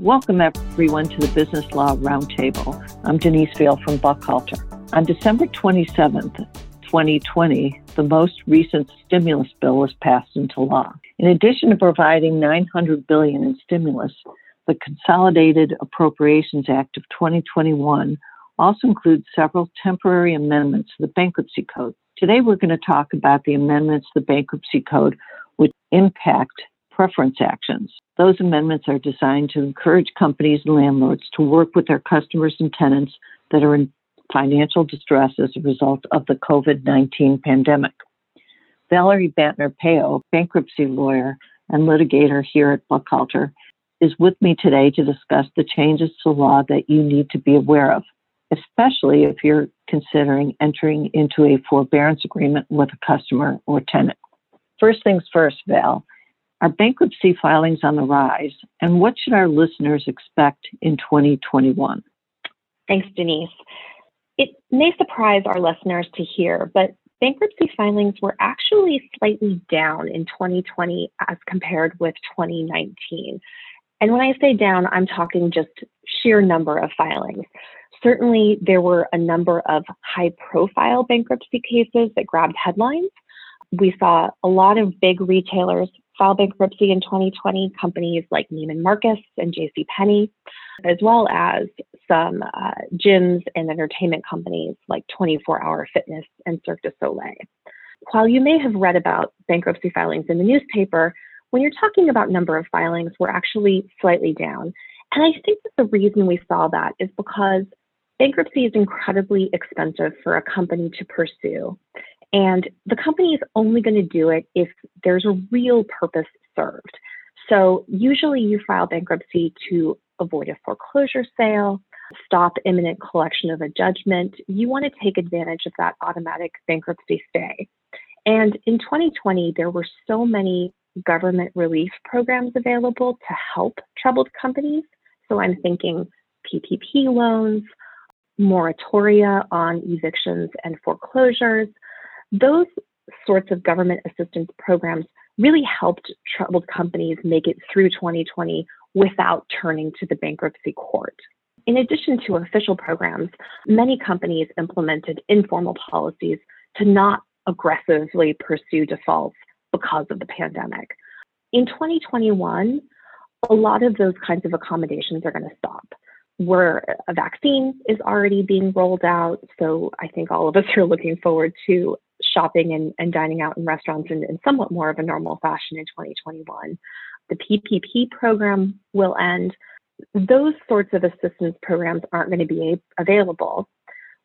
Welcome, everyone, to the Business Law Roundtable. I'm Denise Vale from Buchalter. On December 27th, 2020, the most recent stimulus bill was passed into law. In addition to providing 900 billion in stimulus, the Consolidated Appropriations Act of 2021 also includes several temporary amendments to the Bankruptcy Code. Today, we're going to talk about the amendments to the Bankruptcy Code which impact preference actions. Those amendments are designed to encourage companies and landlords to work with their customers and tenants that are in financial distress as a result of the COVID 19 pandemic. Valerie Bantner Peo, bankruptcy lawyer and litigator here at Buchalter, is with me today to discuss the changes to law that you need to be aware of, especially if you're considering entering into a forbearance agreement with a customer or tenant. First things first, Val, are bankruptcy filings on the rise, and what should our listeners expect in 2021? Thanks, Denise. It may surprise our listeners to hear, but bankruptcy filings were actually slightly down in 2020 as compared with 2019. And when I say down, I'm talking just sheer number of filings. Certainly, there were a number of high profile bankruptcy cases that grabbed headlines. We saw a lot of big retailers file bankruptcy in 2020, companies like Neiman Marcus and J.C. Penney, as well as some uh, gyms and entertainment companies like 24 Hour Fitness and Cirque du Soleil. While you may have read about bankruptcy filings in the newspaper, when you're talking about number of filings, we're actually slightly down. And I think that the reason we saw that is because bankruptcy is incredibly expensive for a company to pursue. And the company is only going to do it if there's a real purpose served. So usually you file bankruptcy to avoid a foreclosure sale, stop imminent collection of a judgment. You want to take advantage of that automatic bankruptcy stay. And in 2020, there were so many government relief programs available to help troubled companies. So I'm thinking PPP loans, moratoria on evictions and foreclosures, those sorts of government assistance programs really helped troubled companies make it through 2020 without turning to the bankruptcy court. In addition to official programs, many companies implemented informal policies to not aggressively pursue defaults because of the pandemic. In 2021, a lot of those kinds of accommodations are going to stop where a vaccine is already being rolled out. So I think all of us are looking forward to shopping and, and dining out in restaurants in, in somewhat more of a normal fashion in 2021. The PPP program will end. Those sorts of assistance programs aren't going to be available,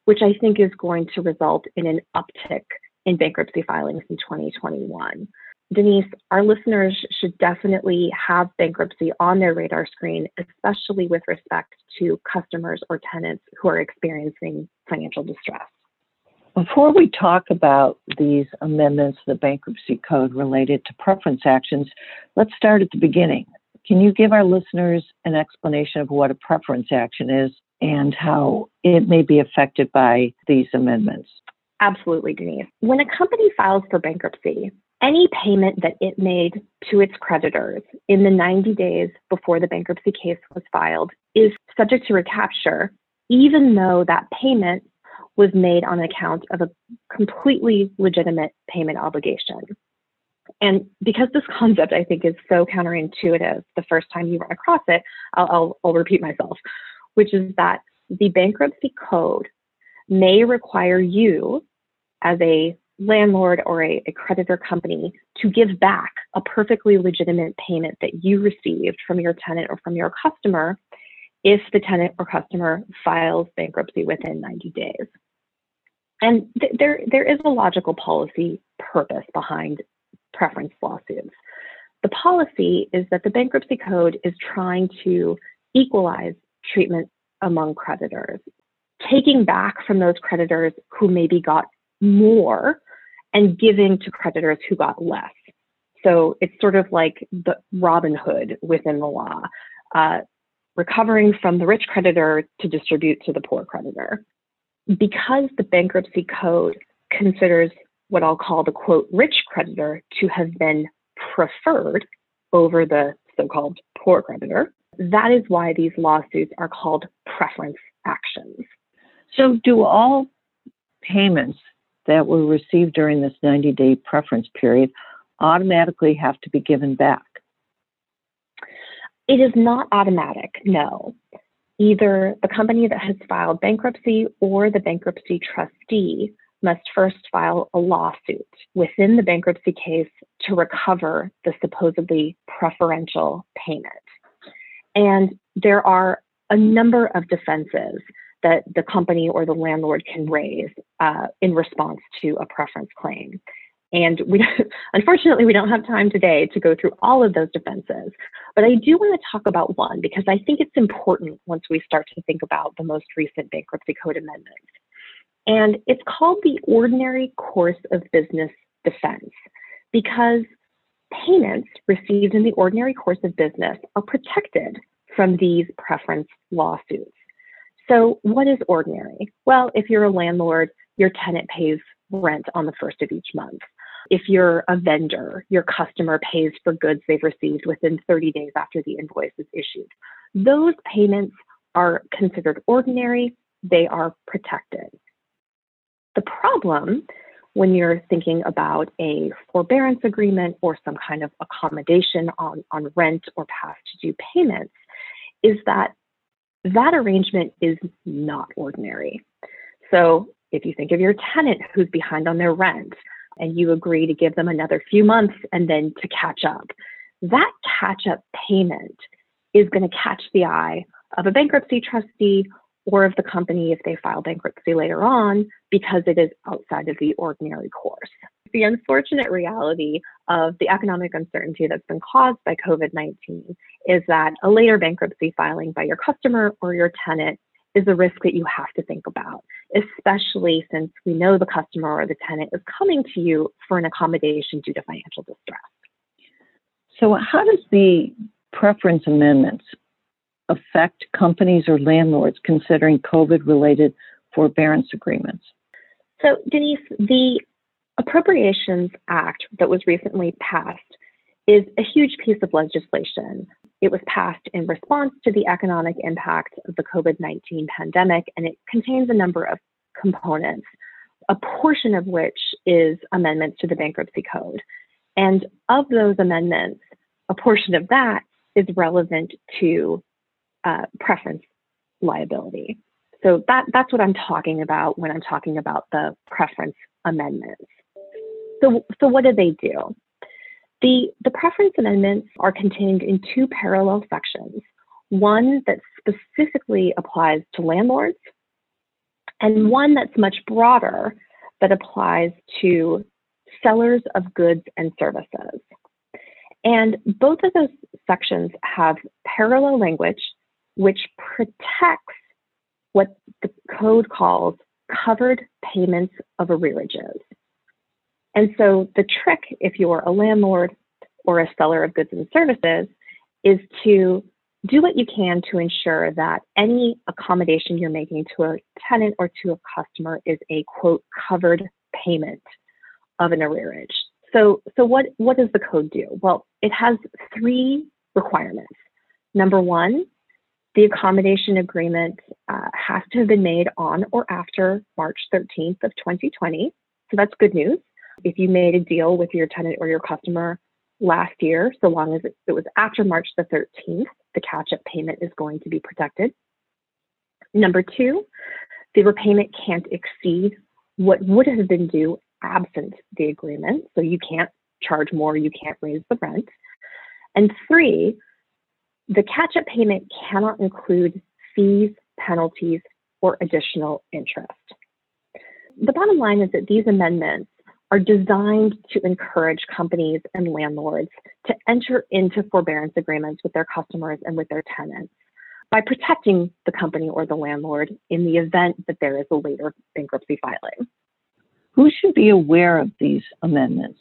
which I think is going to result in an uptick in bankruptcy filings in 2021. Denise, our listeners should definitely have bankruptcy on their radar screen, especially with respect to customers or tenants who are experiencing financial distress. Before we talk about these amendments to the bankruptcy code related to preference actions, let's start at the beginning. Can you give our listeners an explanation of what a preference action is and how it may be affected by these amendments? Absolutely, Denise. When a company files for bankruptcy, any payment that it made to its creditors in the 90 days before the bankruptcy case was filed is subject to recapture, even though that payment was made on account of a completely legitimate payment obligation. And because this concept, I think, is so counterintuitive the first time you run across it, I'll, I'll, I'll repeat myself, which is that the bankruptcy code may require you as a landlord or a, a, creditor company to give back a perfectly legitimate payment that you received from your tenant or from your customer if the tenant or customer files bankruptcy within 90 days. And th- there, there is a logical policy purpose behind preference lawsuits. The policy is that the bankruptcy code is trying to equalize treatment among creditors, taking back from those creditors who maybe got more and giving to creditors who got less. So it's sort of like the Robin Hood within the law, uh, recovering from the rich creditor to distribute to the poor creditor. Because the bankruptcy code considers what I'll call the quote rich creditor to have been preferred over the so called poor creditor, that is why these lawsuits are called preference actions. So, do all payments that were received during this 90 day preference period automatically have to be given back? It is not automatic, no. Either the company that has filed bankruptcy or the bankruptcy trustee must first file a lawsuit within the bankruptcy case to recover the supposedly preferential payment. And there are a number of defenses that the company or the landlord can raise uh, in response to a preference claim. And we, unfortunately, we don't have time today to go through all of those defenses. But I do want to talk about one because I think it's important once we start to think about the most recent bankruptcy code amendments. And it's called the ordinary course of business defense because payments received in the ordinary course of business are protected from these preference lawsuits. So, what is ordinary? Well, if you're a landlord, your tenant pays rent on the first of each month. If you're a vendor, your customer pays for goods they've received within 30 days after the invoice is issued. Those payments are considered ordinary, they are protected. The problem when you're thinking about a forbearance agreement or some kind of accommodation on, on rent or past due payments is that that arrangement is not ordinary. So if you think of your tenant who's behind on their rent and you agree to give them another few months and then to catch up, that catch up payment is going to catch the eye of a bankruptcy trustee or of the company if they file bankruptcy later on because it is outside of the ordinary course. The unfortunate reality of the economic uncertainty that's been caused by COVID 19 is that a later bankruptcy filing by your customer or your tenant is a risk that you have to think about, especially since we know the customer or the tenant is coming to you for an accommodation due to financial distress. So, how does the preference amendments affect companies or landlords considering COVID related forbearance agreements? So, Denise, the Appropriations Act that was recently passed is a huge piece of legislation. It was passed in response to the economic impact of the COVID 19 pandemic, and it contains a number of components, a portion of which is amendments to the bankruptcy code. And of those amendments, a portion of that is relevant to uh, preference liability. So that, that's what I'm talking about when I'm talking about the preference amendments. So, so what do they do? The, the preference amendments are contained in two parallel sections, one that specifically applies to landlords and one that's much broader that applies to sellers of goods and services. And both of those sections have parallel language which protects what the code calls covered payments of arrearages. And so the trick, if you're a landlord or a seller of goods and services, is to do what you can to ensure that any accommodation you're making to a tenant or to a customer is a quote covered payment of an arrearage. So, so what, what does the code do? Well, it has three requirements. Number one, the accommodation agreement uh, has to have been made on or after March 13th of 2020. So that's good news. If you made a deal with your tenant or your customer last year, so long as it, was after March the 13th, the catch up payment is going to be protected. Number two, the repayment can't exceed what would have been due absent the agreement. So you can't charge more, you can't raise the rent. And three, the catch up payment cannot include fees, penalties, or additional interest. The bottom line is that these amendments are designed to encourage companies and landlords to enter into forbearance agreements with their customers and with their tenants by protecting the company or the landlord in the event that there is a later bankruptcy filing. Who should be aware of these amendments?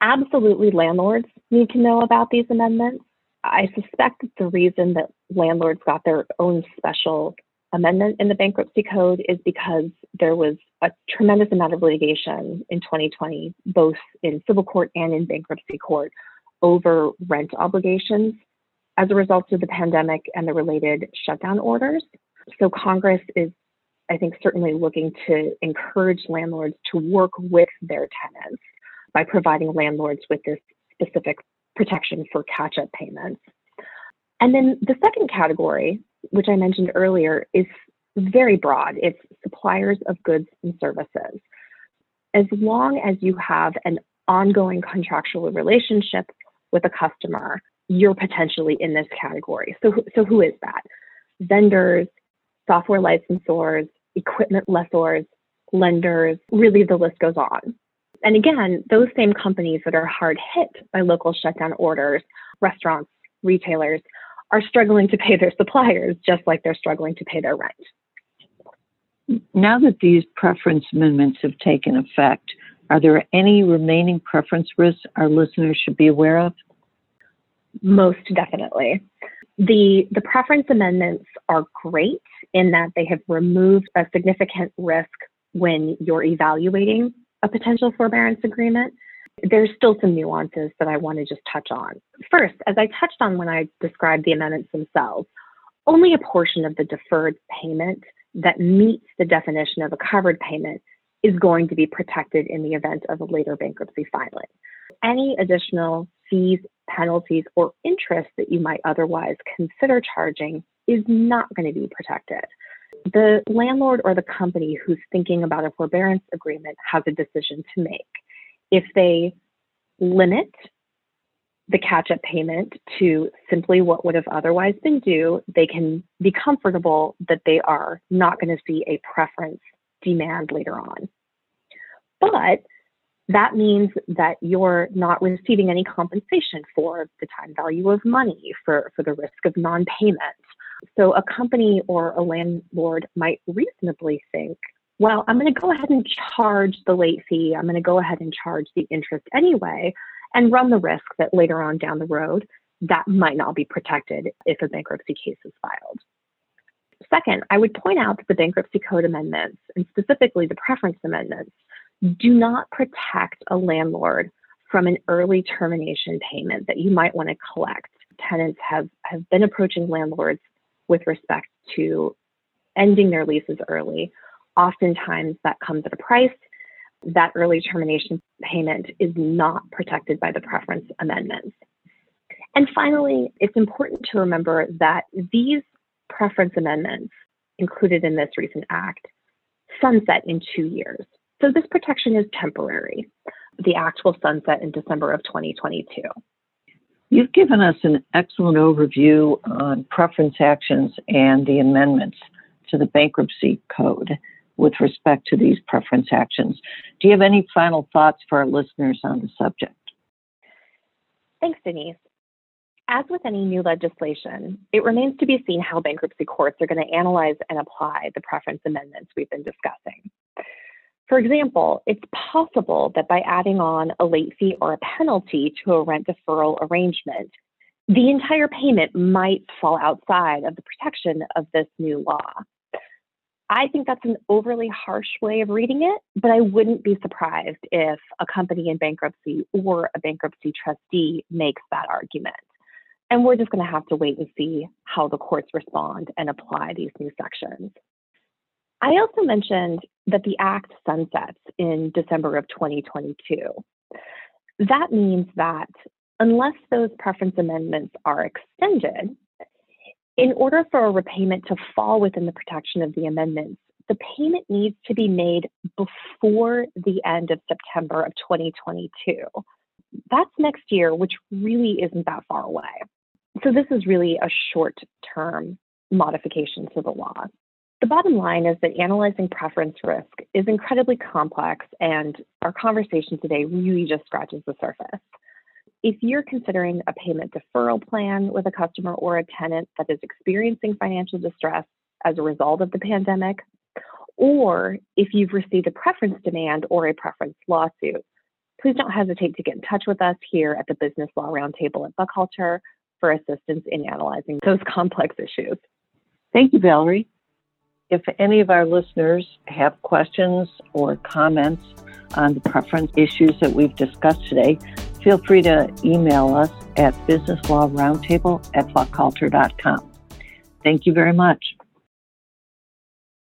Absolutely, landlords need to know about these amendments. I suspect that the reason that landlords got their own special amendment in the bankruptcy code is because there was a tremendous amount of litigation in 2020, both in civil court and in bankruptcy court, over rent obligations as a result of the pandemic and the related shutdown orders. So Congress is, I think, certainly looking to encourage landlords to work with their tenants by providing landlords with this specific protection for catch up payments. And then the second category, which I mentioned earlier, is very broad. It's suppliers of goods and services. As long as you have an ongoing contractual relationship with a customer, you're potentially in this category. So, so who is that? Vendors, software licensors, equipment lessors, lenders, really the list goes on. And again, those same companies that are hard hit by local shutdown orders, restaurants, retailers, are struggling to pay their suppliers just like they're struggling to pay their rent. Now that these preference amendments have taken effect, are there any remaining preference risks our listeners should be aware of? Most definitely. The, the preference amendments are great in that they have removed a significant risk when you're evaluating a potential forbearance agreement. There's still some nuances that I want to just touch on. First, as I touched on when I described the amendments themselves, only a portion of the deferred payment that meets the definition of a covered payment is going to be protected in the event of a later bankruptcy filing. Any additional fees, penalties, or interest that you might otherwise consider charging is not going to be protected. The landlord or the company who's thinking about a forbearance agreement has a decision to make. If they limit the catch up payment to simply what would have otherwise been due, they can be comfortable that they are not going to see a preference demand later on. But that means that you're not receiving any compensation for the time value of money, for, for the risk of non payment. So a company or a landlord might reasonably think, well, I'm going to go ahead and charge the late fee. I'm going to go ahead and charge the interest anyway and run the risk that later on down the road, that might not be protected if a bankruptcy case is filed. Second, I would point out that the bankruptcy code amendments, and specifically the preference amendments, do not protect a landlord from an early termination payment that you might want to collect. Tenants have, have been approaching landlords with respect to ending their leases early. Oftentimes, that comes at a price that early termination payment is not protected by the preference amendments. And finally, it's important to remember that these preference amendments included in this recent act sunset in two years. So this protection is temporary. The act will sunset in December of 2022. You've given us an excellent overview on preference actions and the amendments to the bankruptcy code with respect to these preference actions. Do you have any final thoughts for our listeners on the subject? Thanks, Denise. As with any new legislation, it remains to be seen how bankruptcy courts are going to analyze and apply the preference amendments we've been discussing. For example, it's possible that by adding on a late fee or a penalty to a rent deferral arrangement, the entire payment might fall outside of the protection of this new law. I think that's an overly harsh way of reading it, but I wouldn't be surprised if a company in bankruptcy or a bankruptcy trustee makes that argument. And we're just going to have to wait and see how the courts respond and apply these new sections. I also mentioned that the Act sunsets in December of 2022. That means that unless those preference amendments are extended, in order for a repayment to fall within the protection of the amendments, the payment needs to be made before the end of September of 2022. That's next year, which really isn't that far away. So, this is really a short term modification to the law. The bottom line is that analyzing preference risk is incredibly complex, and our conversation today really just scratches the surface. If you're considering a payment deferral plan with a customer or a tenant that is experiencing financial distress as a result of the pandemic, or if you've received a preference demand or a preference lawsuit, please don't hesitate to get in touch with us here at the Business Law Roundtable at Buchalter for assistance in analyzing those complex issues. Thank you, Valerie. If any of our listeners have questions or comments on the preference issues that we've discussed today, feel free to email us at businesslawroundtable at buchalter.com. Thank you very much.